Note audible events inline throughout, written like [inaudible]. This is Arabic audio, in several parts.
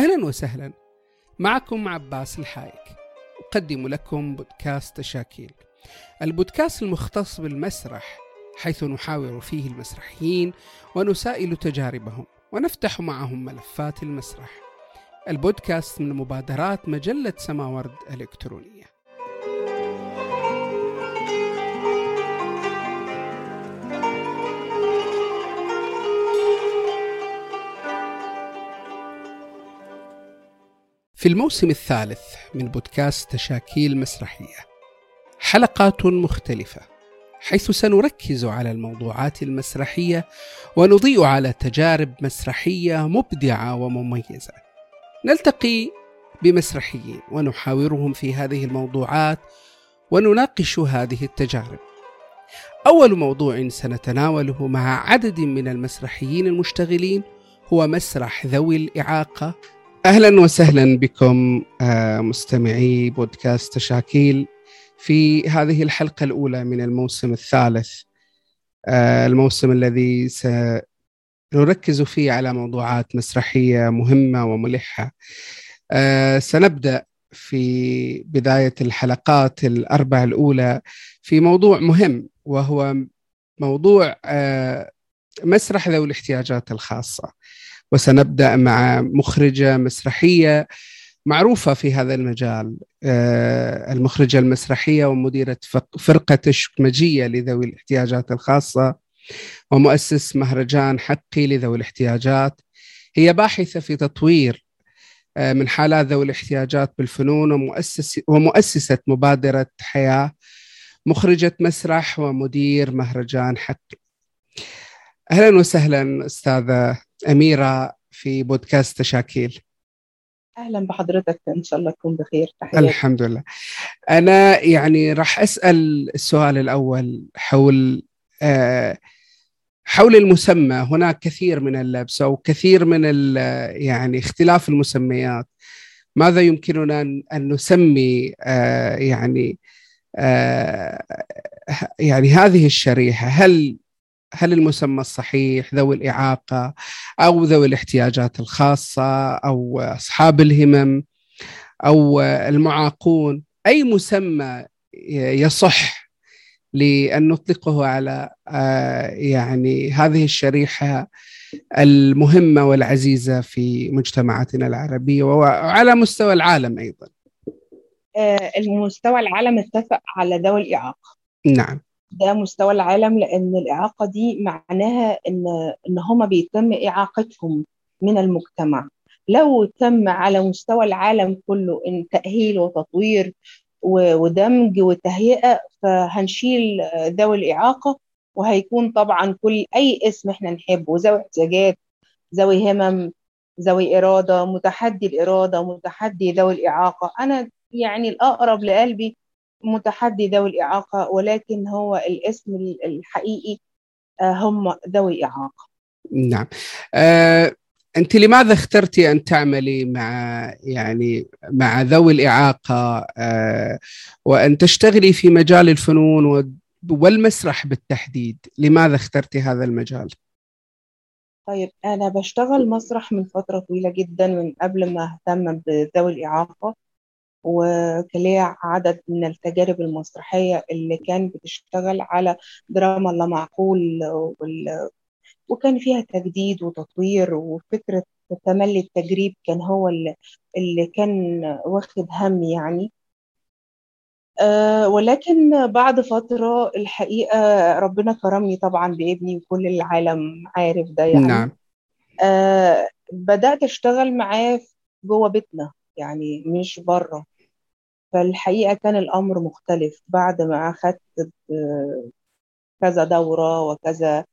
أهلا وسهلا. معكم عباس الحايك. أقدم لكم بودكاست تشاكيل البودكاست المختص بالمسرح حيث نحاور فيه المسرحيين ونسائل تجاربهم ونفتح معهم ملفات المسرح. البودكاست من مبادرات مجلة سماورد الإلكترونية في الموسم الثالث من بودكاست تشاكيل مسرحية. حلقات مختلفة حيث سنركز على الموضوعات المسرحية ونضيء على تجارب مسرحية مبدعة ومميزة. نلتقي بمسرحيين ونحاورهم في هذه الموضوعات ونناقش هذه التجارب. أول موضوع سنتناوله مع عدد من المسرحيين المشتغلين هو مسرح ذوي الإعاقة أهلا وسهلا بكم مستمعي بودكاست تشاكيل في هذه الحلقة الأولى من الموسم الثالث. الموسم الذي سنركز فيه على موضوعات مسرحية مهمة وملحة. سنبدأ في بداية الحلقات الاربع الأولى في موضوع مهم وهو موضوع مسرح ذوي الاحتياجات الخاصة. وسنبدأ مع مخرجة مسرحية معروفة في هذا المجال المخرجة المسرحية ومديرة فرقة الشكمجيه لذوي الاحتياجات الخاصة ومؤسس مهرجان حقي لذوي الاحتياجات. هي باحثة في تطوير من حالات ذوي الاحتياجات بالفنون ومؤسس ومؤسسة مبادرة حياة مخرجة مسرح ومدير مهرجان حقي. أهلا وسهلا أستاذة أميرة في بودكاست تشاكيل أهلا بحضرتك إن شاء الله تكون بخير. تحياتي. الحمد لله. أنا يعني راح أسأل السؤال الأول حول آه حول المسمى. هناك كثير من اللبس أو كثير من يعني اختلاف المسميات. ماذا يمكننا أن نسمي آه يعني آه يعني هذه الشريحة؟ هل هل المسمى الصحيح ذوي الإعاقة أو ذوي الاحتياجات الخاصة أو أصحاب الهمم أو المعاقون؟ أي مسمى يصح لأن نطلقه على يعني هذه الشريحة المهمة والعزيزة في مجتمعاتنا العربية وعلى مستوى العالم أيضا. المستوى العالم اتفق على ذوي الإعاقة. نعم. ده مستوى العالم لأن الإعاقة دي معناها إن إن هم بيتم إعاقتهم من المجتمع. لو تم على مستوى العالم كله إن تأهيل وتطوير ودمج وتهيئة فهنشيل ذوي الإعاقة وهيكون طبعا كل أي اسم إحنا نحبه ذوي احتياجات ذوي همم ذوي إرادة متحدي الإرادة متحدي ذوي الإعاقة. أنا يعني الأقرب لقلبي متحدي ذوي الإعاقة ولكن هو الاسم الحقيقي هم ذوي إعاقة. نعم. أه أنت لماذا اخترتي أن تعملي مع يعني مع ذوي الإعاقة؟ أه وأن تشتغلي في مجال الفنون والمسرح بالتحديد لماذا اخترتي هذا المجال؟ طيب أنا بشتغل مسرح من فترة طويلة جدا من قبل ما أهتم بذوي الإعاقة. وكان ليا عدد من التجارب المسرحية اللي كانت بتشتغل على دراما لا معقول وال... وكان فيها تجديد وتطوير وفكرة تملي التجريب كان هو اللي, اللي كان واخد هم يعني. أه ولكن بعد فترة الحقيقة ربنا كرمني طبعا بابني وكل العالم عارف ده يعني. نعم. أه بدأت أشتغل معاه جوه بيتنا يعني مش بره. فالحقيقة كان الأمر مختلف بعد ما أخذت كذا دورة وكذا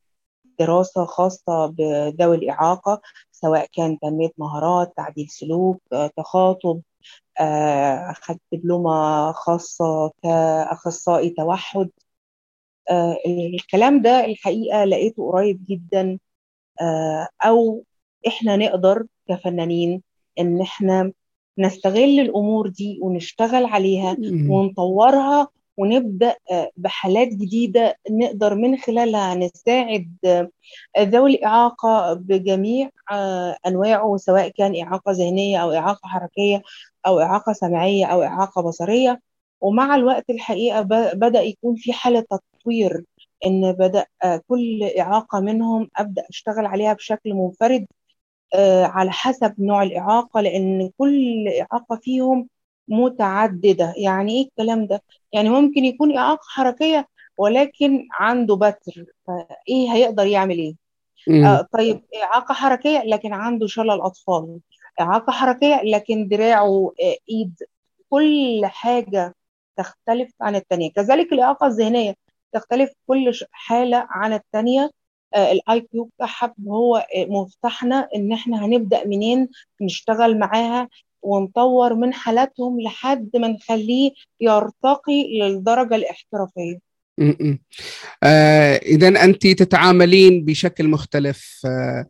دراسة خاصة بذوي الإعاقة سواء كان تنمية مهارات تعديل سلوك تخاطب أخذت دبلومة خاصة كأخصائي توحد. الكلام ده الحقيقة لقيته قريب جدا أو إحنا نقدر كفنانين إن إحنا نستغل الأمور دي ونشتغل عليها ونطورها ونبدأ بحالات جديدة نقدر من خلالها نساعد ذوي الإعاقة بجميع أنواعه سواء كان إعاقة ذهنية أو إعاقة حركية أو إعاقة سمعية أو إعاقة بصرية. ومع الوقت الحقيقة بدأ يكون في حالة تطوير إن بدأ كل إعاقة منهم أبدأ أشتغل عليها بشكل منفرد على حسب نوع الإعاقة لأن كل إعاقة فيهم متعددة. يعني إيه الكلام ده؟ يعني ممكن يكون إعاقة حركية ولكن عنده بتر. فإيه هيقدر يعمل إيه؟ آه طيب إعاقة حركية لكن عنده شلل أطفال. إعاقة حركية لكن دراعه آه إيد. كل حاجة تختلف عن الثانية كذلك الإعاقة الذهنية تختلف كل حالة عن الثانية ال IQ بتاعها هو مفتاحنا إن إحنا هنبدأ منين نشتغل معاها ونطور من حالاتهم لحد ما نخليه يرتقي للدرجة الاحترافية. آه اذا أنت تتعاملين بشكل مختلف آه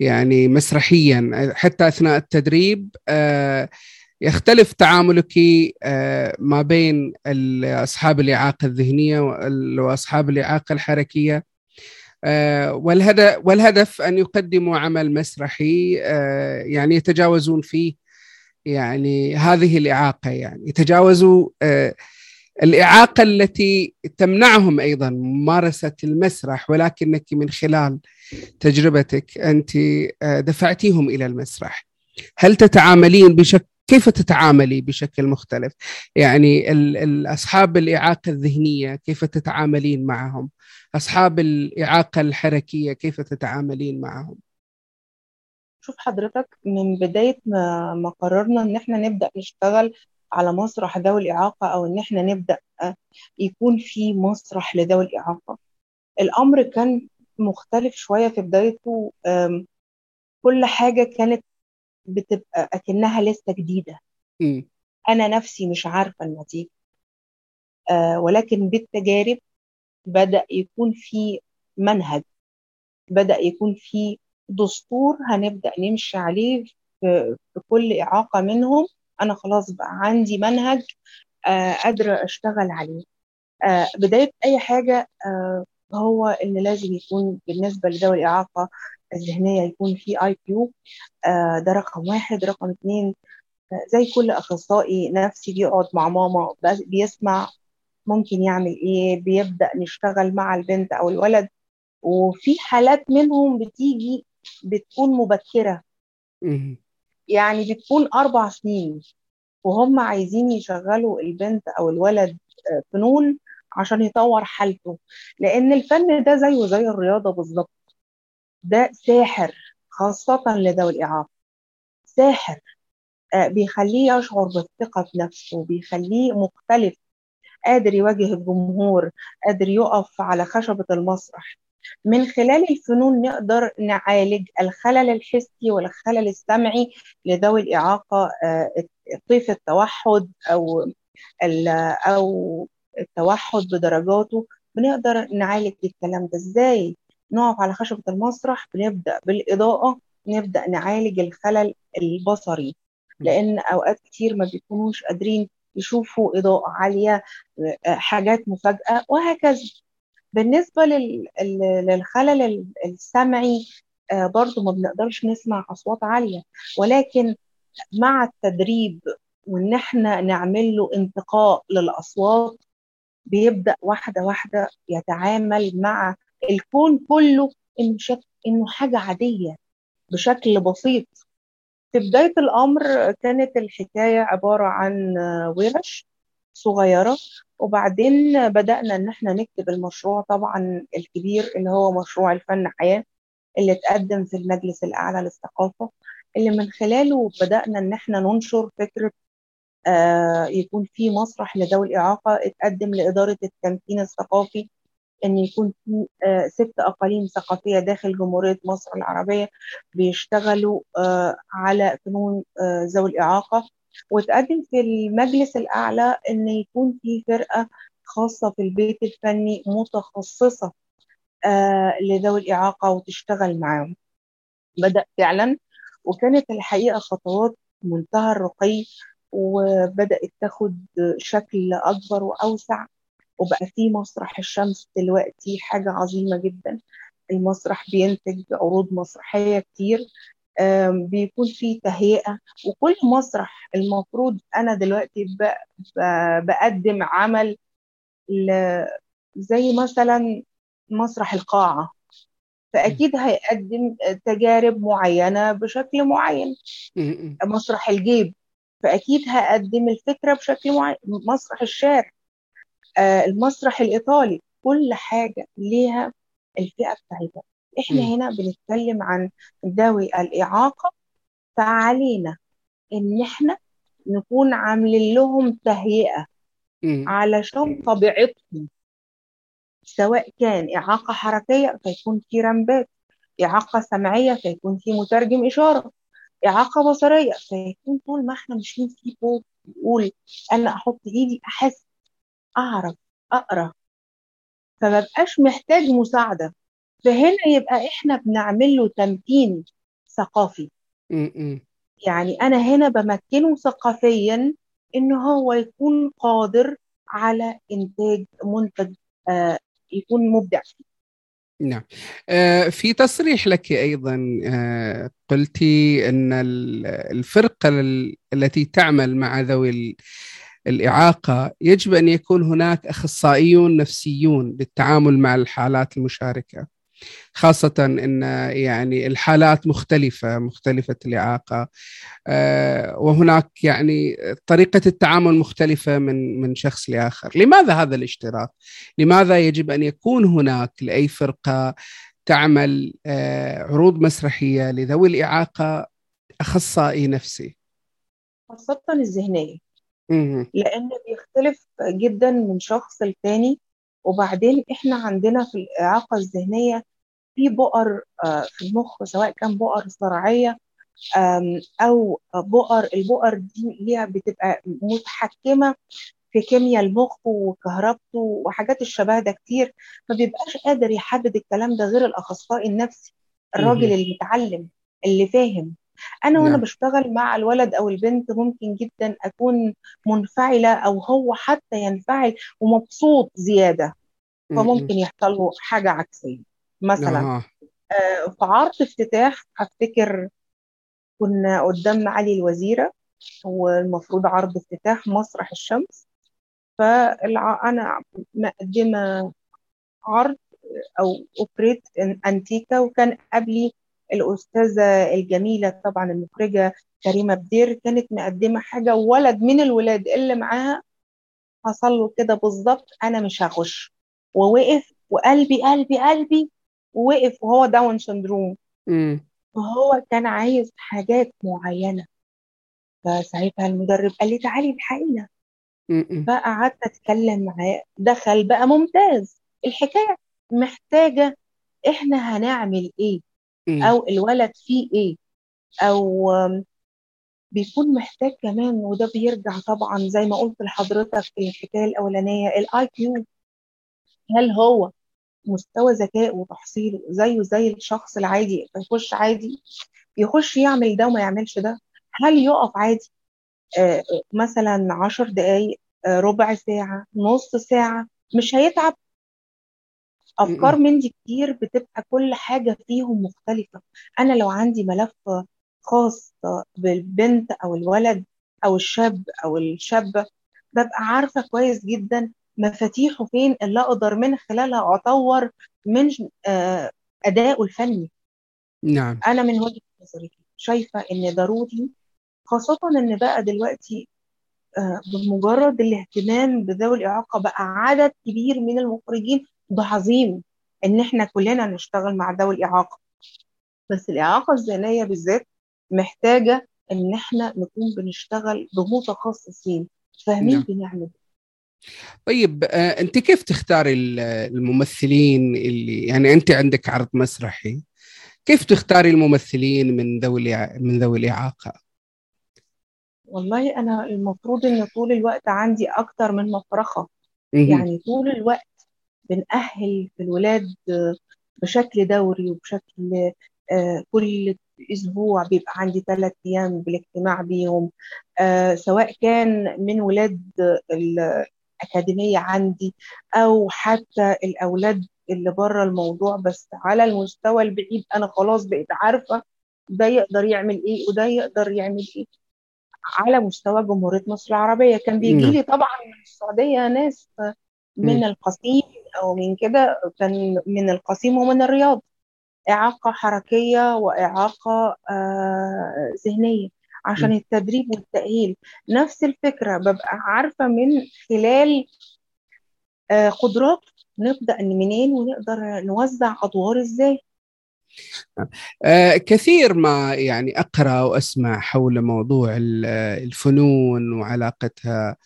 يعني مسرحيا حتى أثناء التدريب. آه يختلف تعاملك آه ما بين أصحاب الإعاقة الذهنية وأصحاب الإعاقة الحركية. والهدف والهدف أن يقدموا عمل مسرحي يعني يتجاوزون فيه يعني هذه الإعاقة يعني. يتجاوزوا الإعاقة التي تمنعهم أيضا ممارسة المسرح ولكنك من خلال تجربتك أنت دفعتيهم إلى المسرح. هل تتعاملين بشكل كيف تتعاملي بشكل مختلف؟ يعني أصحاب الإعاقة الذهنية كيف تتعاملين معهم؟ أصحاب الإعاقة الحركية كيف تتعاملين معهم؟ شوف حضرتك من بداية ما ما قررنا إن إحنا نبدأ نشتغل على مسرح ذوي الإعاقة أو إن إحنا نبدأ يكون في مسرح لذوي الإعاقة. الأمر كان مختلف شوية في بدايته كل حاجة كانت بتبقى أكنها لسه جديدة. م. أنا نفسي مش عارفة النتيجه آه ولكن بالتجارب بدأ يكون في منهج. بدأ يكون في دستور هنبدأ نمشي عليه في, في كل إعاقة منهم. أنا خلاص بقى عندي منهج آه قادرة أشتغل عليه. آه بداية أي حاجة آه هو إن لازم يكون بالنسبة لذوي الإعاقة الذهنية يكون في اي كيو ده رقم واحد. رقم اثنين زي كل أخصائي نفسي بيقعد مع ماما بيسمع ممكن يعمل إيه بيبدأ نشتغل مع البنت أو الولد. وفي حالات منهم بتيجي بتكون مبكرة. يعني بتكون أربع سنين وهم عايزين يشغلوا البنت أو الولد فنون عشان يطور حالته. لأن الفن ده زيه زي الرياضة بالظبط. ده ساحر خاصة لذوي الإعاقة. ساحر آه بيخليه يشعر بالثقة بنفسه بيخليه مختلف قادر يواجه الجمهور قادر يقف على خشبة المسرح. من خلال الفنون نقدر نعالج الخلل الحسي والخلل السمعي لذوي الإعاقة آه طيف التوحد أو أو التوحد بدرجاته. بنقدر نعالج الكلام ده إزاي؟ نقف على خشبة المسرح بنبدأ بالإضاءة نبدأ نعالج الخلل البصري. لأن أوقات كتير ما بيكونوش قادرين يشوفوا إضاءة عالية حاجات مفاجأة وهكذا. بالنسبة للخلل السمعي برضو ما بنقدرش نسمع أصوات عالية. ولكن مع التدريب وإن إحنا نعمل له انتقاء للأصوات بيبدأ واحدة واحدة يتعامل مع الكون كله إنه شك... إنه حاجة عادية بشكل بسيط. في بداية الأمر كانت الحكاية عبارة عن ورش صغيرة وبعدين بدأنا إن إحنا نكتب المشروع طبعا الكبير اللي هو مشروع الفن حياة اللي اتقدم في المجلس الأعلى للثقافة اللي من خلاله بدأنا إن إحنا ننشر فكرة آه يكون في مسرح لذوي الإعاقة اتقدم لإدارة التمكين الثقافي إن يكون في ست أقاليم ثقافية داخل جمهورية مصر العربية بيشتغلوا على فنون ذوي الإعاقة. وتقدم في المجلس الأعلى إن يكون في فرقة خاصة في البيت الفني متخصصة لذوي الإعاقة وتشتغل معاهم. بدأ فعلا وكانت الحقيقة خطوات منتهى الرقي وبدأت تاخد شكل أكبر وأوسع. وبقى في مسرح الشمس دلوقتي حاجة عظيمة جدا. المسرح بينتج عروض مسرحية كتير بيكون في تهيئة وكل مسرح المفروض أنا دلوقتي بقدم عمل زي مثلا مسرح القاعة. فأكيد هيقدم تجارب معينة بشكل معين. مسرح الجيب. فأكيد هقدم الفكرة بشكل معين. مسرح الشارع آه، المسرح الإيطالي. كل حاجة ليها الفئة بتاعتها. إحنا م. هنا بنتكلم عن ذوي الإعاقة. فعلينا إن إحنا نكون عاملين لهم تهيئة م. علشان طبيعتهم. سواء كان إعاقة حركية فيكون في رمبات إعاقة سمعية فيكون في مترجم إشارة. إعاقة بصرية فيكون طول ما إحنا ماشيين في فوق يقول أنا أحط إيدي أحس أعرف أقرأ. فمبقاش محتاج مساعدة. فهنا يبقى إحنا بنعمل له تمكين ثقافي. يعني أنا هنا بمكنه ثقافيا إن هو يكون قادر على إنتاج منتج آه يكون مبدع فيه. نعم. آه في تصريح لك أيضا آه قلتي إن الفرقة التي تعمل مع ذوي الإعاقة يجب أن يكون هناك أخصائيون نفسيون للتعامل مع الحالات المشاركة خاصة أن يعني الحالات مختلفة مختلفة الإعاقة آه، وهناك يعني طريقة التعامل مختلفة من من شخص لآخر لماذا هذا الاشتراك؟ لماذا يجب أن يكون هناك لأي فرقة تعمل آه، عروض مسرحية لذوي الإعاقة أخصائي نفسي؟ خاصة الذهنية لأن بيختلف جدا من شخص لتاني وبعدين إحنا عندنا في الإعاقة الذهنية في بؤر آه، في المخ سواء كان بؤر صرعية أو بؤر البؤر دي ليها بتبقى متحكمة في كيمياء المخ وكهربته وحاجات الشبه ده كتير ما بيبقاش قادر يحدد الكلام ده غير الأخصائي النفسي الراجل المتعلم اللي فاهم. أنا وأنا نعم. بشتغل مع الولد أو البنت ممكن جدا أكون منفعلة أو هو حتى ينفعل ومبسوط زيادة فممكن يحصل له حاجة عكسية مثلا آه. آه في عرض افتتاح هفتكر كنا قدام معالي الوزيرة والمفروض عرض افتتاح مسرح الشمس فانا مقدمة عرض أو اوبريت انتيكا وكان قبلي الأستاذة الجميلة طبعا المخرجة كريمة بدير كانت مقدمة حاجة ولد من الولاد اللي معاها. حصل له كده بالظبط أنا مش هخش. ووقف وقلبي قلبي قلبي ووقف وهو داون سندروم. وهو كان عايز حاجات معينة. فساعتها المدرب قال لي تعالي الحقيقة. فقعدت أتكلم معاه. دخل بقى ممتاز. الحكاية محتاجة إحنا هنعمل إيه؟ أو الولد فيه إيه؟ أو بيكون محتاج كمان وده بيرجع طبعا زي ما قلت لحضرتك في الحكاية الأولانية ال IQ هل هو مستوى ذكاء وتحصيله زيه زي الشخص العادي فيخش عادي؟ يخش يعمل ده وما يعملش ده؟ هل يقف عادي؟ آه مثلا عشر دقايق آه ربع ساعة نص ساعة؟ مش هيتعب أفكار من دي كتير بتبقى كل حاجة فيهم مختلفة. أنا لو عندي ملف خاص بالبنت أو الولد أو الشاب أو الشابة ببقى عارفة كويس جدا مفاتيحه فين اللي أقدر من خلالها أطور من آه، ادائه الفني. نعم. أنا من وجهة نظري شايفة إن ضروري خاصة إن بقى دلوقتي آه، بمجرد الاهتمام بذوي الإعاقة بقى عدد كبير من المخرجين ده عظيم إن إحنا كلنا نشتغل مع ذوي الاعاقه بس الإعاقة الذهنية بالذات محتاجة إن إحنا نكون بنشتغل بمتخصصين. فاهمين نعم. بنعمل طيب آه، أنت كيف تختاري الممثلين اللي يعني أنت عندك عرض مسرحي كيف تختاري الممثلين من ذوي من ذوي الإعاقة؟ والله أنا المفروض إن طول الوقت عندي أكتر من مفرخه يعني طول الوقت بنأهل في الولاد بشكل دوري وبشكل آه، كل أسبوع بيبقى عندي ثلاث أيام بالاجتماع بيهم. آه، سواء كان من ولاد الأكاديمية عندي أو حتى الأولاد اللي بره الموضوع بس على المستوى البعيد أنا خلاص بقيت عارفة ده يقدر يعمل إيه وده يقدر يعمل إيه. على مستوى جمهورية مصر العربية. كان بيجي نعم. لي طبعا من السعودية ناس من. القصيم أو من كده كان من القصيم ومن الرياض إعاقة حركية وإعاقة آه، ذهنية عشان. التدريب والتأهيل نفس الفكرة ببقى عارفة من خلال آه، قدرات نبدأ منين ونقدر نوزع أدوار إزاي آه، كثير ما يعني أقرأ وأسمع حول موضوع ال- الفنون وعلاقتها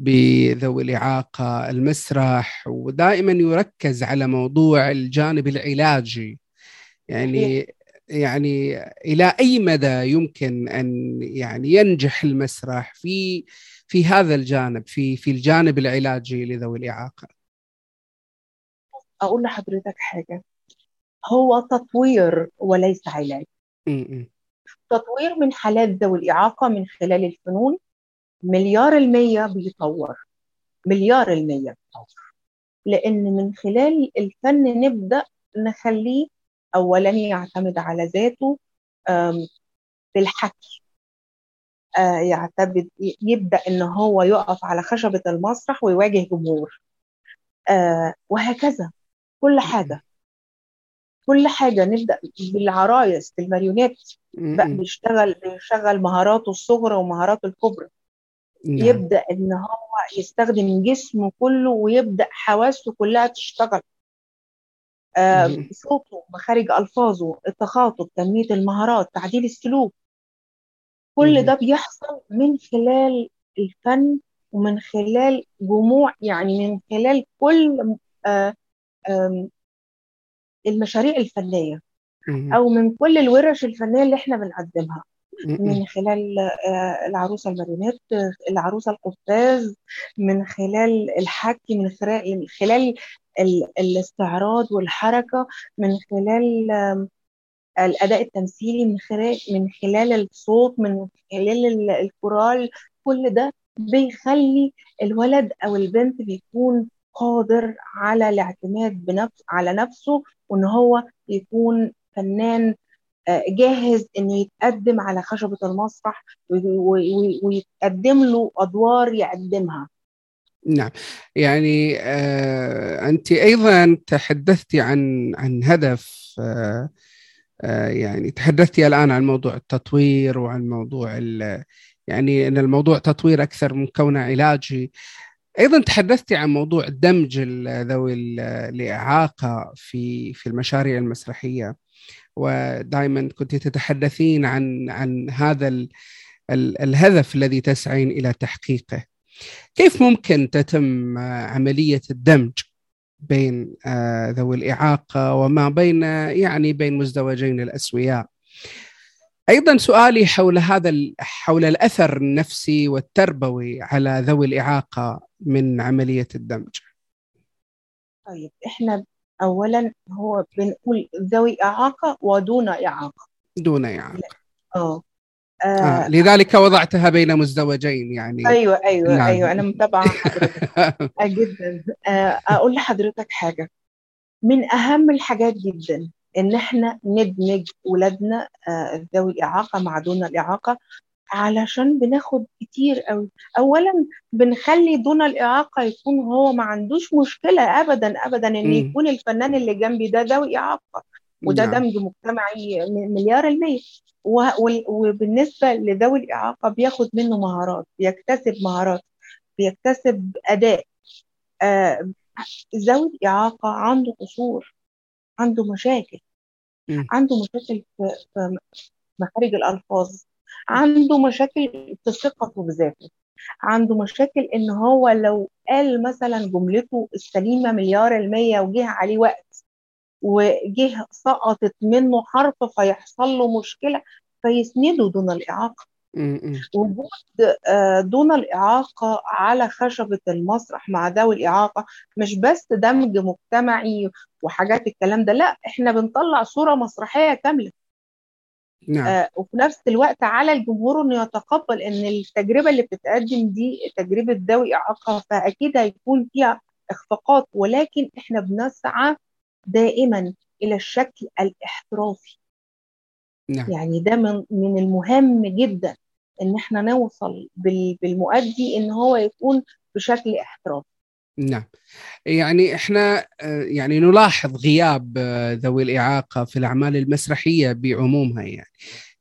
بذوي الإعاقة المسرح ودائما يركز على موضوع الجانب العلاجي. يعني يعني إلى أي مدى يمكن أن يعني ينجح المسرح في في هذا الجانب في في الجانب العلاجي لذوي الإعاقة؟ أقول لحضرتك حاجة. هو تطوير وليس علاج. م- م. تطوير من حالات ذوي الإعاقة من خلال الفنون مليار المية بيطور. مليار المية بيطور. لأن من خلال الفن نبدأ نخليه أولا يعتمد على ذاته بالحكي آه، يعتمد يبدأ إن هو يقف على خشبة المسرح ويواجه جمهور. آه، وهكذا. كل حاجة. كل حاجة. نبدأ بالعرايس بالماريونيت م- بقى. بيشتغل بيشغل مهاراته الصغرى ومهاراته الكبرى. نعم. يبدأ إن هو يستخدم جسمه كله ويبدأ حواسه كلها تشتغل آه،. صوته مخارج ألفاظه التخاطب تنمية المهارات تعديل السلوك كل. ده بيحصل من خلال الفن ومن خلال جموع يعني من خلال كل آه، المشاريع الفنية مهم. أو من كل الورش الفنية اللي إحنا بنقدمها من خلال آه، العروسة الماريونيت آه، العروسة القفاز من خلال الحكي من خلال الاستعراض والحركة من خلال آم، الأداء التمثيلي من خلال من خلال الصوت من خلال ال- الكورال كل ده بيخلي الولد أو البنت بيكون قادر على الاعتماد بنفس على نفسه وإن هو يكون فنان جاهز إنه يتقدم على خشبة المسرح ويتقدم له أدوار يقدمها. نعم. يعني آه أنت أيضا تحدثتي عن عن هدف آه آه يعني تحدثتي الآن عن موضوع التطوير وعن موضوع يعني أن الموضوع تطوير أكثر من كونه علاجي. أيضا تحدثتي عن موضوع دمج ذوي ال- الإعاقة في في المشاريع المسرحية ودائما كنت تتحدثين عن عن هذا ال ال الهدف الذي تسعين إلى تحقيقه. كيف ممكن تتم آه، عملية الدمج بين آه، ذوي الإعاقة وما بين يعني بين مزدوجين الأسوياء؟ أيضا سؤالي حول هذا حول الأثر النفسي والتربوي على ذوي الإعاقة من عملية الدمج. طيب إحنا أولا هو بنقول ذوي إعاقة ودون إعاقة. دون إعاقة. آه. آه. آه، لذلك وضعتها بين مزدوجين يعني. أيوه أيوه نعم. أيوه أنا متابعة [laughs] آه، جدا. آه، أقول لحضرتك حاجة. من أهم الحاجات جدا إن إحنا ندمج ولادنا آه، ذوي الاعاقه مع دون الإعاقة علشان بناخد كتير قوي اولا بنخلي دون الإعاقة يكون هو ما عندوش مشكلة ابدا ابدا إن. يكون الفنان اللي جنبي ده ذوي إعاقة وده نعم. دمج مجتمعي مليار المية وبالنسبة لذوي الإعاقة بياخد منه مهارات بيكتسب مهارات بيكتسب أداء آه، ذوي الإعاقة عنده قصور عنده مشاكل مم. عنده مشاكل في في مخارج الألفاظ عنده مشاكل في ثقته بذاته عنده مشاكل إن هو لو قال مثلا جملته السليمة مليار المية وجه عليه وقت وجه سقطت منه حرف فيحصل له مشكلة فيسنده دون. مم. وجود آه، دون الإعاقة على خشبة المسرح مع ذوي الإعاقة مش بس دمج مجتمعي وحاجات الكلام ده لا إحنا بنطلع صورة مسرحية كاملة. نعم. آه وفي نفس الوقت على الجمهور إنه يتقبل إن التجربة اللي بتتقدم دي تجربة ذوي إعاقة فأكيد هيكون فيها إخفاقات ولكن إحنا بنسعى دائما إلى الشكل الإحترافي. نعم. يعني ده من من المهم جدا. إن إحنا نوصل بال- بالمؤدي إن هو يكون بشكل احترافي. نعم. يعني إحنا آه، يعني نلاحظ غياب آه، ذوي الإعاقة في الأعمال المسرحية بعمومها يعني.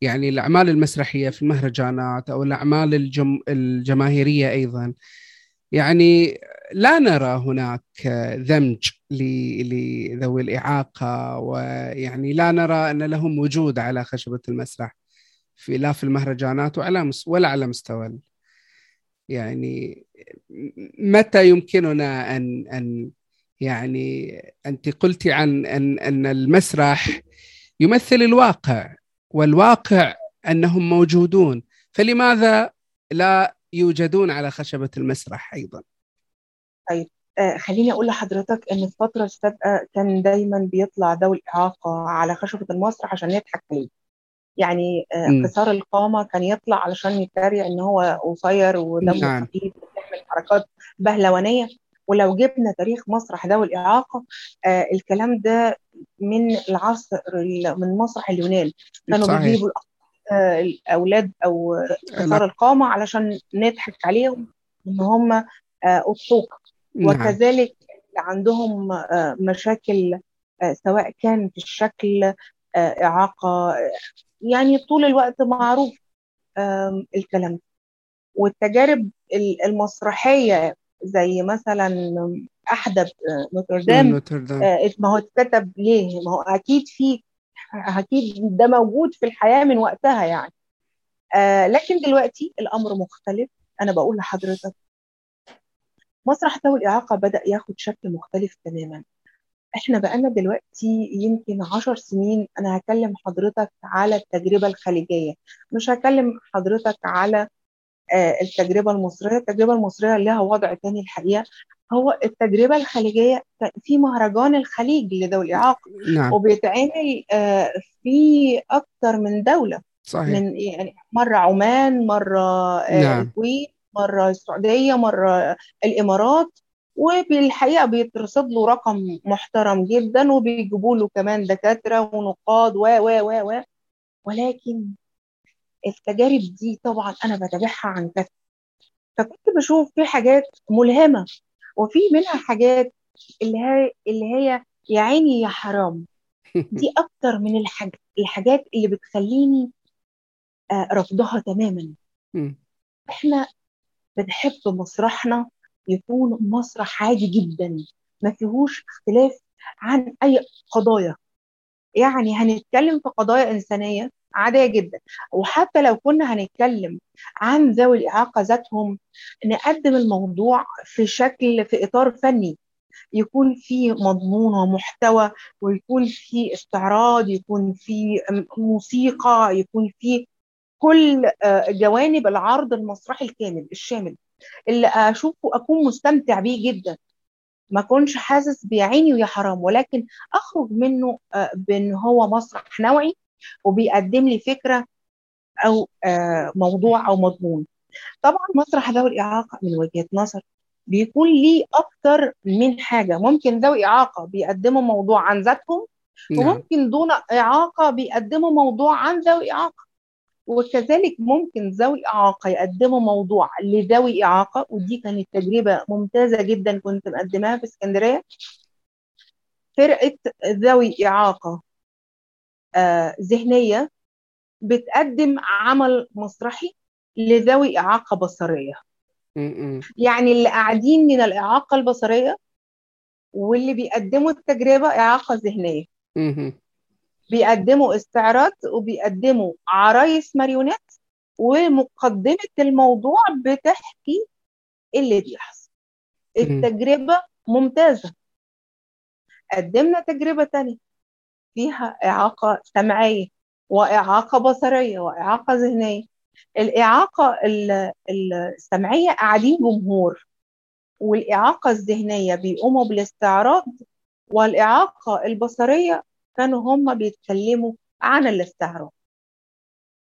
يعني الأعمال المسرحية في المهرجانات أو الأعمال الجم الجماهيرية أيضا. يعني لا نرى هناك آه، دمج ل- لذوي الإعاقة ويعني لا نرى أن لهم وجود على خشبة المسرح. في لا في المهرجانات وعلى ولا على مستوى يعني متى يمكننا أن أن يعني أنت قلتي عن أن أن المسرح يمثل الواقع والواقع أنهم موجودون فلماذا لا يوجدون على خشبة المسرح أيضا؟ آه خليني أقول لحضرتك إن الفترة السابقة كان دايما بيطلع ذوي الإعاقة على خشبة المسرح عشان يضحك عليه يعني آه مم. قصار القامة كان يطلع علشان يتريق إن هو قصير ودمه نعم. خفيف وبيعمل حركات بهلوانية ولو جبنا تاريخ مسرح ذوي الاعاقه آه الكلام ده من العصر ال- من مسرح اليونان كانوا. بيجيبوا آه، الأولاد أو قصار القامة علشان نضحك عليهم إن هم آه، نعم وكذلك عندهم آه، مشاكل آه، سواء كان في الشكل آه، إعاقة يعني طول الوقت معروف الكلام ده. والتجارب ال- المسرحية زي مثلا أحدب آه، نوتردام آه، ما هو اتكتب ليه؟ ما هو أكيد في أكيد ده موجود في الحياة من وقتها يعني آه، لكن دلوقتي الأمر مختلف أنا بقول لحضرتك مسرح ذوي الإعاقة بدأ ياخد شكل مختلف تماما إحنا بقالنا دلوقتي يمكن عشر سنين أنا هكلم حضرتك على التجربة الخليجية. مش هكلم حضرتك على آه، التجربة المصرية. التجربة المصرية لها وضع تاني الحقيقة. هو التجربة الخليجية في مهرجان الخليج لذوي الإعاقة نعم. وبيتعمل آه، في أكتر من دولة. صحيح. من يعني مرة عمان مرة آه، نعم. الكويت مرة السعودية مرة الإمارات. وبالحقيقة بيترصد له رقم محترم جدا وبيجيبوا له كمان دكاترة ونقاد و و و و. ولكن التجارب دي طبعا أنا بتابعها عن كثب فكنت بشوف في حاجات ملهمة وفي منها حاجات اللي هي اللي هي يا عيني يا حرام. [laughs] دي أكتر من الحاج الحاجات اللي بتخليني آه، رفضها تماما. إحنا بنحب مسرحنا يكون مسرح عادي جدا ما فيهوش اختلاف عن أي قضايا. يعني هنتكلم في قضايا إنسانية عادية جدا. وحتى لو كنا هنتكلم عن ذوي الإعاقة ذاتهم نقدم الموضوع في شكل في إطار فني. يكون فيه مضمون ومحتوى ويكون فيه استعراض يكون فيه موسيقى يكون فيه كل آه، جوانب العرض المسرحي الكامل الشامل. اللي أشوفه أكون مستمتع بيه جدا. ما أكونش حاسس بعيني ويا حرام. ولكن أخرج منه آه، بأن هو مسرح نوعي وبيقدم لي فكرة أو آه، موضوع أو مضمون. طبعا مسرح ذوي الإعاقة من وجهة نظر بيكون ليه أكتر من حاجة. ممكن ذوي إعاقة بيقدموا موضوع عن ذاتهم نعم. وممكن دون إعاقة بيقدموا موضوع عن ذوي إعاقة. وكذلك ممكن ذوي إعاقة يقدموا موضوع لذوي إعاقة ودي كانت تجربة ممتازة جدا كنت مقدماها في اسكندرية فرقة ذوي إعاقة آه، ذهنية بتقدم عمل مسرحي لذوي إعاقة بصرية. يعني اللي قاعدين من الإعاقة البصرية واللي بيقدموا التجربة إعاقة ذهنية. بيقدموا استعراض وبيقدموا عرايس ماريونات ومقدمة الموضوع بتحكي اللي بيحصل. التجربة ممتازة. قدمنا تجربة تانية فيها إعاقة سمعية وإعاقة بصرية وإعاقة ذهنية. الإعاقة ال- السمعية قاعدين جمهور والإعاقة الذهنية بيقوموا بالاستعراض والإعاقة البصرية كانوا هم بيتكلموا عن الاستعراض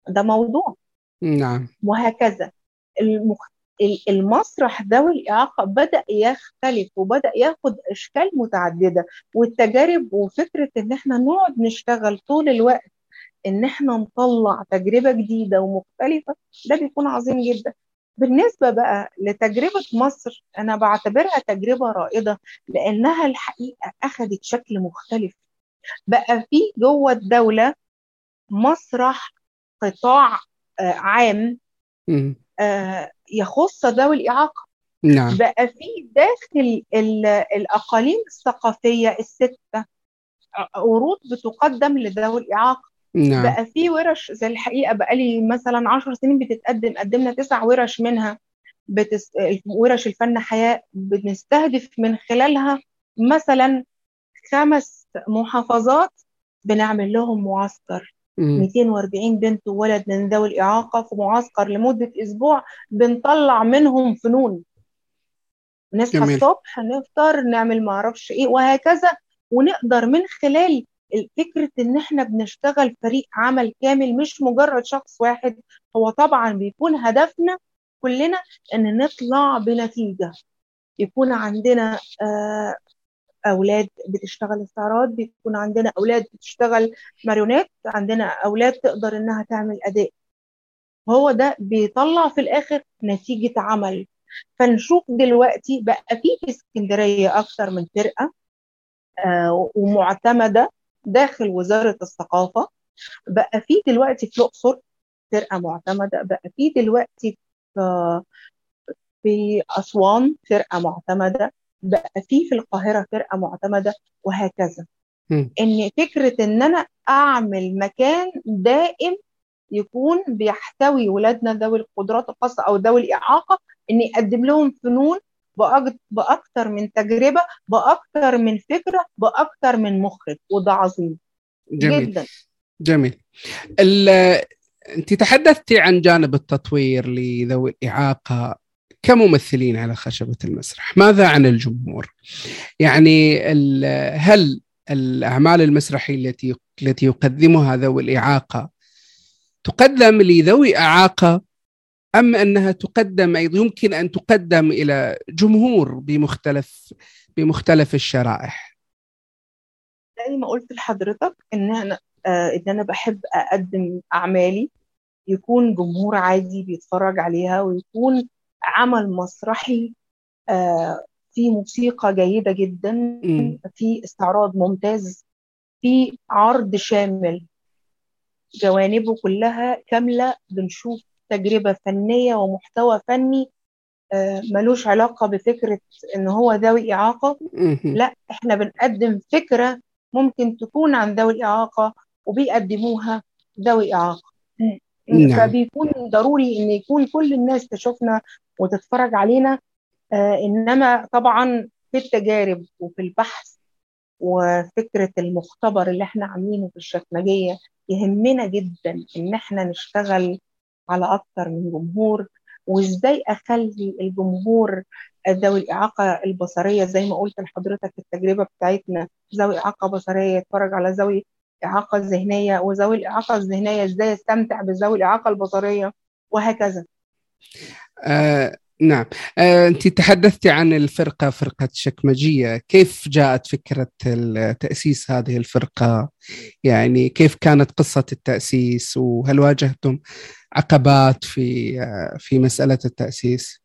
ده موضوع. نعم. وهكذا. المخ... المسرح ذوي الإعاقة بدأ يختلف وبدأ ياخد أشكال متعددة. والتجارب وفكرة إن إحنا نقعد نشتغل طول الوقت إن إحنا نطلع تجربة جديدة ومختلفة ده بيكون عظيم جدا. بالنسبة بقى لتجربة مصر أنا بعتبرها تجربة رائدة لأنها الحقيقة أخذت شكل مختلف. بقى في جوه الدولة مسرح قطاع عام يخص ذوي الإعاقة. نعم. بقى في داخل الأقاليم الثقافية الستة عروض بتقدم لذوي الإعاقة. نعم. بقى في ورش زي الحقيقة بقى لي مثلا عشر سنين بتتقدم قدمنا تسع ورش منها. بتس... ورش الفن حياة بنستهدف من خلالها مثلا خمس محافظات بنعمل لهم معسكر. 240 بنت وولد من ذوي الإعاقة في معسكر لمدة أسبوع بنطلع منهم فنون. نصحى. الصبح نفطر نعمل معرفش إيه وهكذا. ونقدر من خلال فكرة إن إحنا بنشتغل فريق عمل كامل مش مجرد شخص واحد. هو طبعا بيكون هدفنا كلنا إن نطلع بنتيجة. يكون عندنا آه أولاد بتشتغل استعراض بيكون عندنا أولاد بتشتغل ماريونات عندنا أولاد تقدر إنها تعمل أداء. هو ده بيطلع في الآخر نتيجة عمل. فنشوف دلوقتي بقى في اسكندرية أكثر من فرقة آه ومعتمدة داخل وزارة الثقافة. بقى في دلوقتي في الأقصر فرقة معتمدة بقى في دلوقتي في في أسوان فرقة معتمدة. بقى في في القاهرة فرقة معتمدة وهكذا. م. إن فكرة إن أنا أعمل مكان دائم يكون بيحتوي ولادنا ذوي القدرات الخاصة أو ذوي الإعاقة ان يقدم لهم فنون باكثر من تجربة باكثر من فكرة باكثر من مخرج وده عظيم. جميل. جدا. جميل. انت تحدثتي عن جانب التطوير لذوي الإعاقة. كممثلين على خشبة المسرح. ماذا عن الجمهور؟ يعني هل الأعمال المسرحية التي التي يقدمها ذوي الإعاقة تقدم لذوي إعاقة أم أنها تقدم أيضا يمكن أن تقدم إلى جمهور بمختلف بمختلف الشرائح؟ زي ما قلت لحضرتك إن أنا آه إن أنا بحب أقدم أعمالي يكون جمهور عادي بيتفرج عليها ويكون عمل مسرحي آه في موسيقى جيدة جدا. في استعراض ممتاز في عرض شامل جوانبه كلها كاملة بنشوف تجربة فنية ومحتوى فني آه ملوش علاقة بفكرة إن هو ذوي إعاقة م. لا إحنا بنقدم فكرة ممكن تكون عن ذوي الإعاقة وبيقدموها ذوي إعاقة نعم. فبيكون ضروري إن يكون كل الناس تشوفنا وتتفرج علينا آه إنما طبعا في التجارب وفي البحث وفكرة المختبر اللي إحنا عاملينه في الشكمجية يهمنا جدا إن إحنا نشتغل على أكتر من جمهور وإزاي أخلي الجمهور ذوي الإعاقة البصرية زي ما قلت لحضرتك التجربة بتاعتنا ذوي إعاقة بصرية يتفرج على ذوي الإعاقة الذهنية وذوي الإعاقة الذهنية إزاي يستمتع بذوي الإعاقة البصرية وهكذا. آه نعم. آه أنت تحدثتي عن الفرقة فرقة شكمجية. كيف جاءت فكرة تأسيس هذه الفرقة؟ يعني كيف كانت قصة التأسيس وهل واجهتم عقبات في آه في مسألة التأسيس؟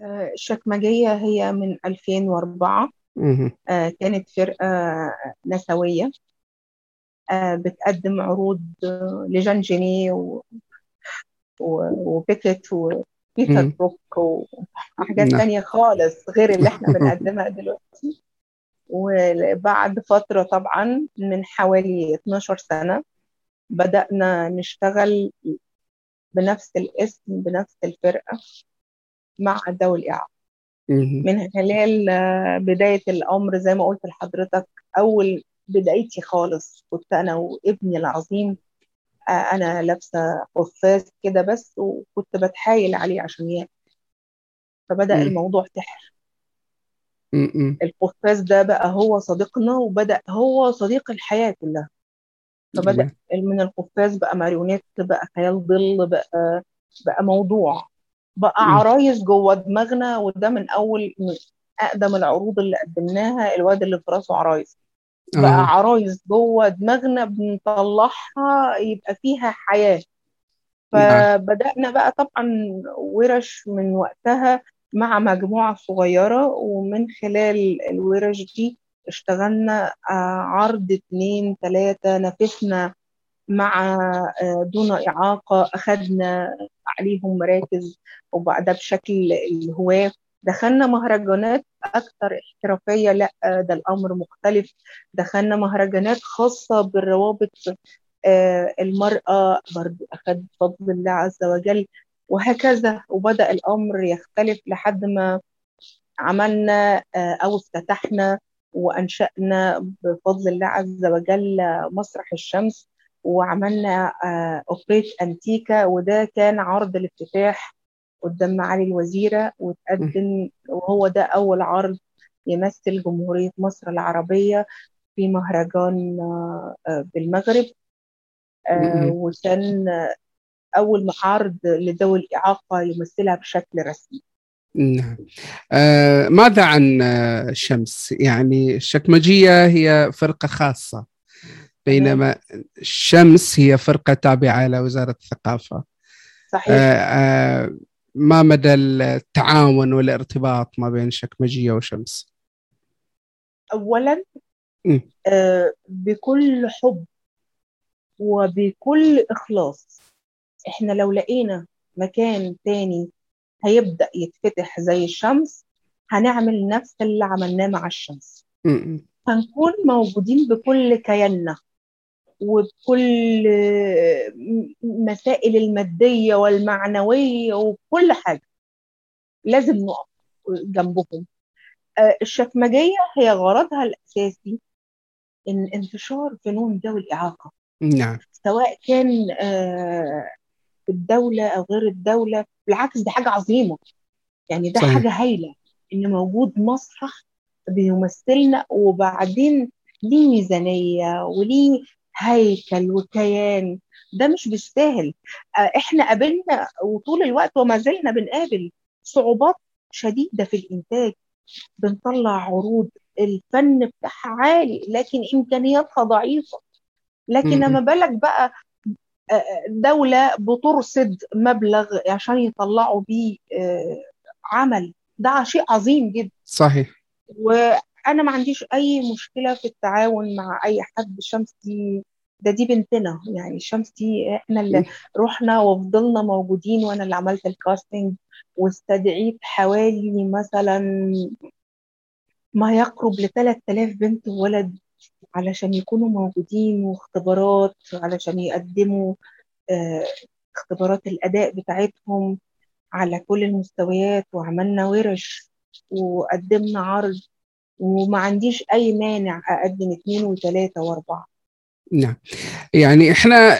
آه الشكمجية هي من 2004 آه كانت فرقة نسوية. آه بتقدم عروض لجان جيني و... و... وبيكت وبيتر بروك وحاجات نعم. تانية خالص غير اللي إحنا [laughs] بنقدمها دلوقتي. وبعد فترة طبعا من حوالي 12 سنة بدأنا نشتغل بنفس الاسم بنفس الفرقة مع ذوي الإعاقة. من خلال بداية الأمر زي ما قلت لحضرتك أول بدايتي خالص كنت أنا وابني العظيم أنا لابسة قفاز كده بس وكنت بتحايل عليه عشان ياكل فبدأ مم. الموضوع سحر م- م. القفاز ده بقى هو صديقنا وبدأ هو صديق الحياة كلها. فبدأ من القفاز بقى ماريونيت بقى خيال ظل بقى بقى موضوع. بقى عرايس جوه دماغنا وده من أول من أقدم العروض اللي قدمناها الواد اللي في راسه عرايس. بقى آه. عرايس جوه دماغنا بنطلعها يبقى فيها حياة نعم. فبدأنا بقى طبعا ورش من وقتها مع مجموعة صغيرة ومن خلال الورش دي اشتغلنا آه، عرض اتنين تلاتة نافسنا مع آه، دون إعاقة أخدنا عليهم مراكز وبعدها بشكل الهواة دخلنا مهرجانات أكثر احترافية لأ ده الأمر مختلف. دخلنا مهرجانات خاصة بالروابط آه، المرأة برضو أخذ بفضل الله عز وجل وهكذا. وبدأ الأمر يختلف لحد ما عملنا آه، أو افتتحنا وأنشأنا بفضل الله عز وجل مسرح الشمس وعملنا آه، أوبريت أنتيكا وده كان عرض الافتتاح قدام معالي الوزيرة وتقدم وهو ده أول عرض يمثل جمهورية مصر العربية في مهرجان بالمغرب. وكان أول عرض لذوي الإعاقة يمثلها بشكل رسمي. نعم. آه ماذا عن الشمس يعني الشكمجية هي فرقة خاصة بينما الشمس هي فرقة تابعة لوزارة الثقافة. صحيح. آه آه ما مدى التعاون والارتباط ما بين شكمجية وشمس؟ أولا آه بكل حب وبكل إخلاص إحنا لو لقينا مكان تاني هيبدأ يتفتح زي الشمس هنعمل نفس اللي عملناه مع الشمس. هنكون موجودين بكل كياننا. وبكل مسائل المادية والمعنوية وكل حاجة. لازم نقف جنبهم. الشكمجية هي غرضها الأساسي إن انتشار فنون ذوي الإعاقة. نعم. سواء كان في الدولة أو غير الدولة. بالعكس دي حاجة عظيمة. يعني ده صحيح. حاجة هايلة إن موجود مسرح بيمثلنا وبعدين ليه ميزانية وليه هيكل وكيان. ده مش بالساهل إحنا قابلنا وطول الوقت وما زلنا بنقابل صعوبات شديدة في الإنتاج. بنطلع عروض الفن بتاعها عالي لكن إمكانياتها ضعيفة. لكن لما بالك بقى دولة بترصد مبلغ عشان يطلعوا بيه عمل. ده شيء عظيم جدا. صحيح. وأنا ما عنديش أي مشكلة في التعاون مع أي حد. الشمس دي ده دي بنتنا يعني الشمس دي إحنا اللي رحنا وفضلنا موجودين وأنا اللي عملت الكاستنج واستدعيت حوالي مثلا ما يقرب ل 3000 بنت وولد علشان يكونوا موجودين واختبارات علشان يقدموا آه اختبارات الأداء بتاعتهم على كل المستويات وعملنا ورش وقدمنا عرض وما عنديش أي مانع أقدم اثنين وثلاثه وأربعة. نعم. يعني إحنا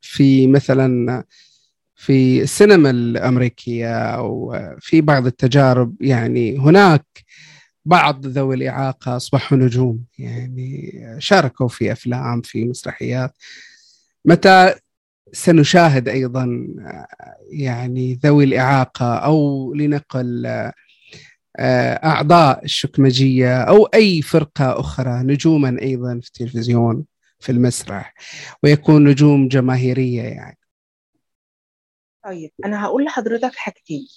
في مثلا في السينما الأمريكية أو في بعض التجارب يعني هناك بعض ذوي الإعاقة اصبحوا نجوم. يعني شاركوا في أفلام في مسرحيات. متى سنشاهد أيضا يعني ذوي الإعاقة أو لنقل أعضاء الشكمجية أو أي فرقة أخرى نجوما أيضا في التلفزيون في المسرح ويكون نجوم جماهيرية يعني. طيب أنا هقول لحضرتك حاجتين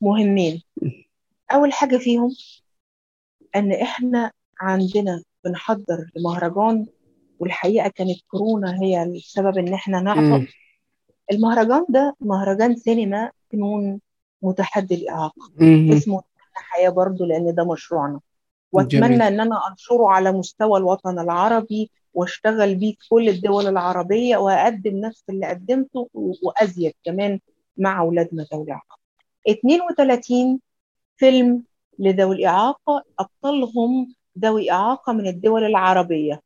مهمين. أول حاجة فيهم إن إحنا عندنا بنحضر لمهرجان والحقيقة كانت كورونا هي السبب إن إحنا نعطل. المهرجان ده مهرجان سينما فنون متحدي الإعاقة. اسمه حياة برضو لأن ده مشروعنا وأتمنى جميل. إن أنا أنشره على مستوى الوطن العربي وأشتغل بيه في كل الدول العربية وأقدم نفس اللي قدمته وأزيد كمان مع أولادنا ذوي الإعاقة 32 فيلم لذوي الإعاقة أبطالهم ذوي إعاقة من الدول العربية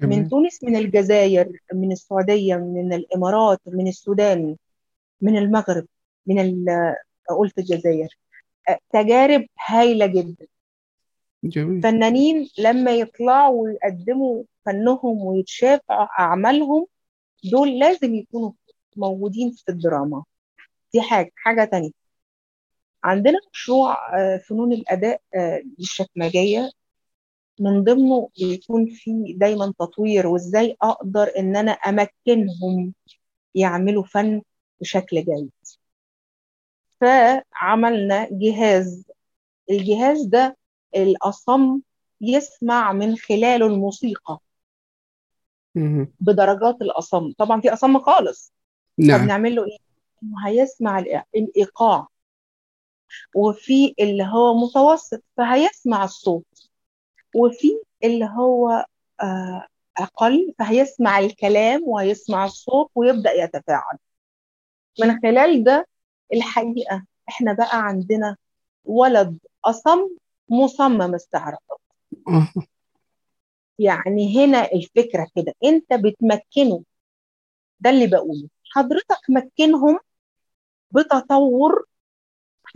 جميل. من تونس من الجزائر من السعودية من الإمارات من السودان من المغرب من قلت الجزائر تجارب هايلة جدا. جميل. فنانين لما يطلعوا ويقدموا فنهم ويتشافوا أعمالهم دول لازم يكونوا موجودين في الدراما. دي حاجة حاجة تانية. عندنا مشروع آه، فنون الأداء آه، للشكمجية من ضمنه بيكون فيه دايما تطوير وإزاي أقدر إن أنا أمكنهم يعملوا فن بشكل جيد. فعملنا جهاز. الجهاز ده الأصم يسمع من خلاله الموسيقى. بدرجات الأصم. طبعا في أصم خالص. نعم. فبنعمل له إنه هيسمع الإ- الإيقاع. وفي اللي هو متوسط فهيسمع الصوت. وفي اللي هو آه، أقل فهيسمع الكلام وهيسمع الصوت ويبدأ يتفاعل. من خلال ده الحقيقة إحنا بقى عندنا ولد أصم مصمم استعراض. [laughs] يعني هنا الفكرة كده أنت بتمكنه ده اللي بقوله حضرتك مكنهم بتطور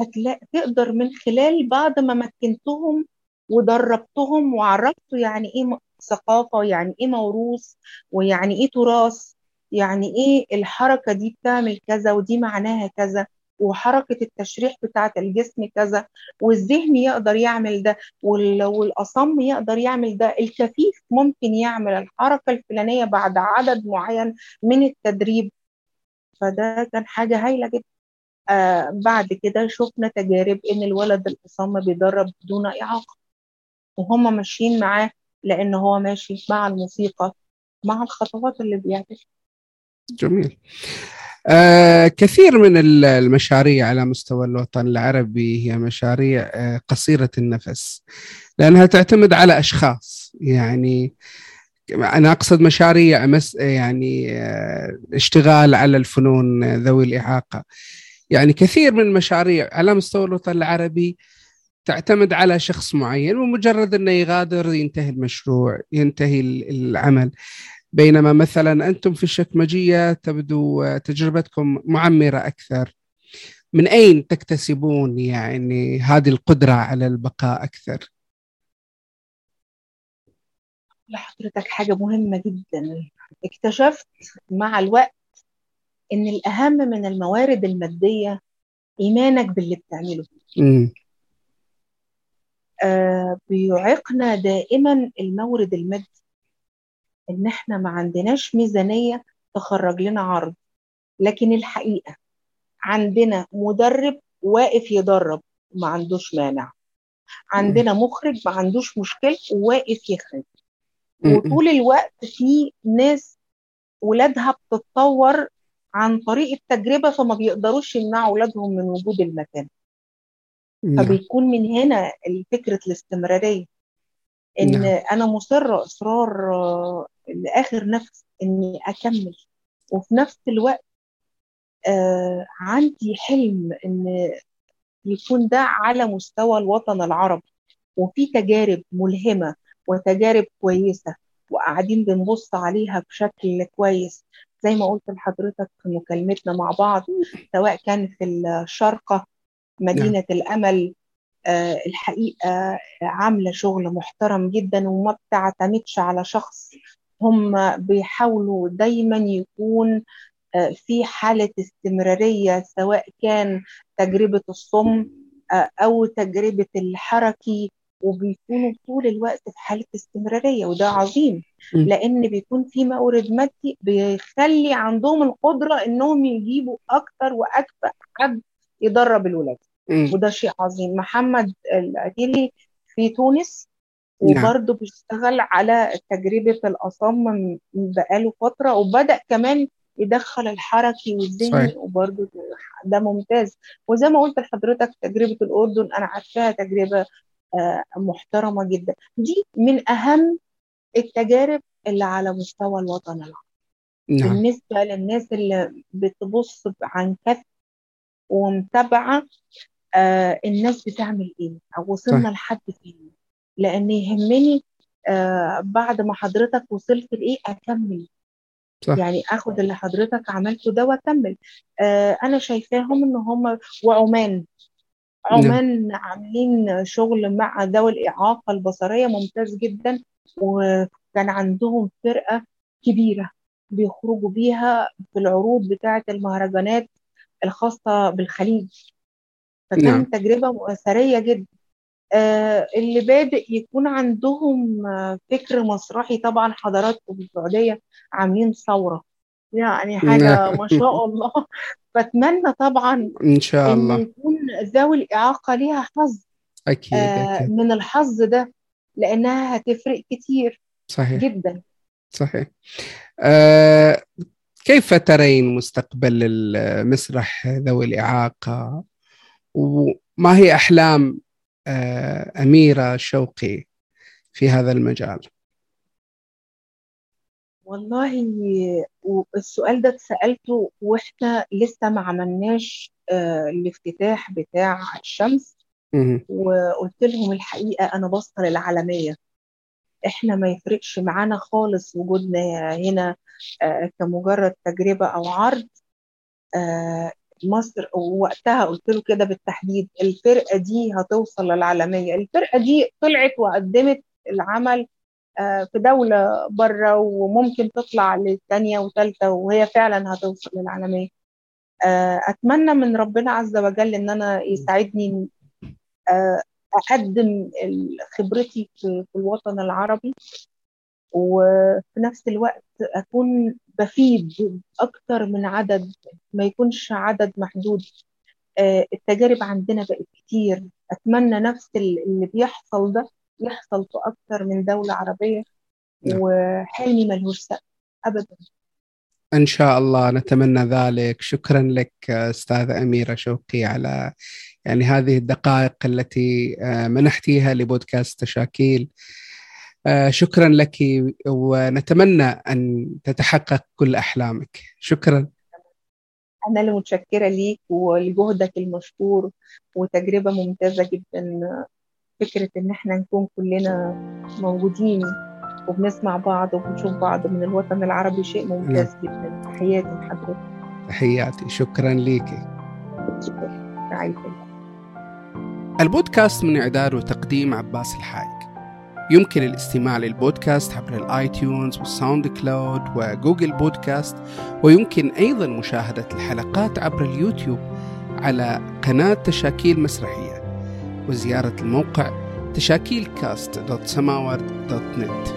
هتلاقي تقدر من خلال بعد ما مكنتهم ودربتهم وعرفته يعني إيه ثقافة ويعني إيه موروث ويعني إيه تراث يعني إيه الحركة دي بتعمل كذا ودي معناها كذا وحركة التشريح بتاعة الجسم كذا والذهن يقدر يعمل ده وال- والأصم يقدر يعمل ده الكفيف ممكن يعمل الحركة الفلانية بعد عدد معين من التدريب. فده كان حاجة هايلة جدا. آه بعد كده شفنا تجارب إن الولد الأصم بيدرب بدون اعاقه وهم ماشيين معاه لأن هو ماشي مع الموسيقى مع الخطوات اللي بيعملها. جميل. آه كثير من ال- المشاريع على مستوى الوطن العربي هي مشاريع آه قصيرة النفس لأنها تعتمد على أشخاص. يعني أنا أقصد مشاريع مس يعني آه اشتغال على الفنون ذوي الإعاقة. يعني كثير من المشاريع على مستوى الوطن العربي تعتمد على شخص معين ومجرد إنه يغادر ينتهي المشروع ينتهي ال- العمل. بينما مثلا أنتم في الشكمجية تبدو تجربتكم معمرة أكثر. من أين تكتسبون يعني هذه القدرة على البقاء أكثر؟ لحضرتك حاجة مهمة جدا. اكتشفت مع الوقت إن الأهم من الموارد المادية إيمانك باللي بتعمله. امم آه بيعيقنا دائما المورد المادي. إن إحنا ما عندناش ميزانية تخرج لنا عرض. لكن الحقيقة عندنا مدرب واقف يدرب ما عندوش مانع. عندنا مخرج ما عندوش مشكلة وواقف يخرج. وطول الوقت في ناس ولادها بتتطور عن طريق التجربة فما بيقدروش يمنعوا ولادهم من وجود المكان. نعم. فبيكون من هنا فكرة الاستمرارية. إن نعم. أنا مصرة إصرار آه، لآخر نفس إني أكمل. وفي نفس الوقت آه عندي حلم إن يكون ده على مستوى الوطن العربي. وفي تجارب ملهمة وتجارب كويسة وقاعدين بنبص عليها بشكل كويس. زي ما قلت لحضرتك في مكالمتنا مع بعض سواء كان في الشارقة مدينة الأمل آه، الحقيقة عاملة شغل محترم جدا وما بتعتمدش على شخص. هم بيحاولوا دايما يكون آه، في حالة استمرارية سواء كان تجربة الصم آه، أو تجربة الحركي وبيكونوا طول الوقت في حالة استمرارية وده عظيم. لأن بيكون في مورد مادي بيخلي عندهم القدرة إنهم يجيبوا أكتر وأكفأ حد يدرب الولاد. مم. وده شيء عظيم محمد العتيلي في تونس نعم. وبرضه بيشتغل على تجربة الأصم بقاله فترة وبدأ كمان يدخل الحركي والذهني. وبرضه ده ممتاز وزي ما قلت لحضرتك تجربة الأردن أنا عارفاها تجربة آه، محترمة جدا دي من أهم التجارب اللي على مستوى الوطن العربي نعم بالنسبة للناس اللي بتبص عن كف ومتابعة آه الناس بتعمل إيه؟ أو وصلنا صح. لحد فين؟ لأن يهمني آه بعد ما حضرتك وصلت لإيه؟ أكمل. صح. يعني آخد اللي حضرتك عملته ده وأكمل. آه أنا شايفاهم إن هم وعمان. عمان عاملين شغل مع ذوي الإعاقة البصرية ممتاز جدا وكان عندهم فرقة كبيرة بيخرجوا بيها في العروض بتاعة المهرجانات الخاصة بالخليج. فكان نعم. تجربة ثرية جدا. آه اللي بادئ يكون عندهم آه، فكر مسرحي طبعا حضراتكم في السعودية عاملين ثورة. يعني حاجة ما شاء [laughs] الله. بتمنى طبعا إن شاء إن الله. يكون ذوي الإعاقة ليها حظ أكيد آه أكيد. من الحظ ده لأنها هتفرق كتير صحيح. جدا. صحيح. آه كيف ترين مستقبل المسرح ذوي الإعاقة؟ وما هي أحلام آه أميرة شوقي في هذا المجال؟ والله السؤال ده اتسألته وإحنا لسه ما عملناش آه، الافتتاح بتاع الشمس. وقلت لهم الحقيقة أنا باصة للعالمية. إحنا ما يفرقش معانا خالص وجودنا هنا آه، كمجرد تجربة أو عرض. مصر ووقتها قلت له كده بالتحديد الفرقة دي هتوصل للعالمية. الفرقة دي طلعت وقدمت العمل آه، في دولة بره وممكن تطلع للثانية وثالثة وهي فعلا هتوصل للعالمية. آه، أتمنى من ربنا عز وجل إن أنا يساعدني آه، أقدم خبرتي في في الوطن العربي وفي نفس الوقت أكون بفيد أكتر من عدد ما يكونش عدد محدود. آه، التجارب عندنا بقت كتير. أتمنى نفس ال- اللي بيحصل ده يحصل في أكتر من دولة عربية نعم. وحلمي ملهوش سقف أبدا. إن شاء الله نتمنى ذلك. شكرا لك أستاذة أميرة شوقي على يعني هذه الدقائق التي آه، منحتيها لبودكاست تشاكيل شكرا لك ونتمنى أن تتحقق كل أحلامك. شكرا. أنا اللي متشكرة ليك ولجهدك المشكور وتجربة ممتازة جدا فكرة إن إحنا نكون كلنا موجودين وبنسمع بعض وبنشوف بعض من الوطن العربي شيء ممتاز جدا. تحياتي لحضرتك. تحياتي. شكرا لك شكرا. البودكاست من إعداد وتقديم عباس الحايك يمكن الاستماع للبودكاست عبر ال iTunes وال SoundCloud و Google Podcast ويمكن أيضا مشاهدة الحلقات عبر اليوتيوب على قناة تشاكيل مسرحية وزيارة الموقع تشاكيل cast dot سماورد dot net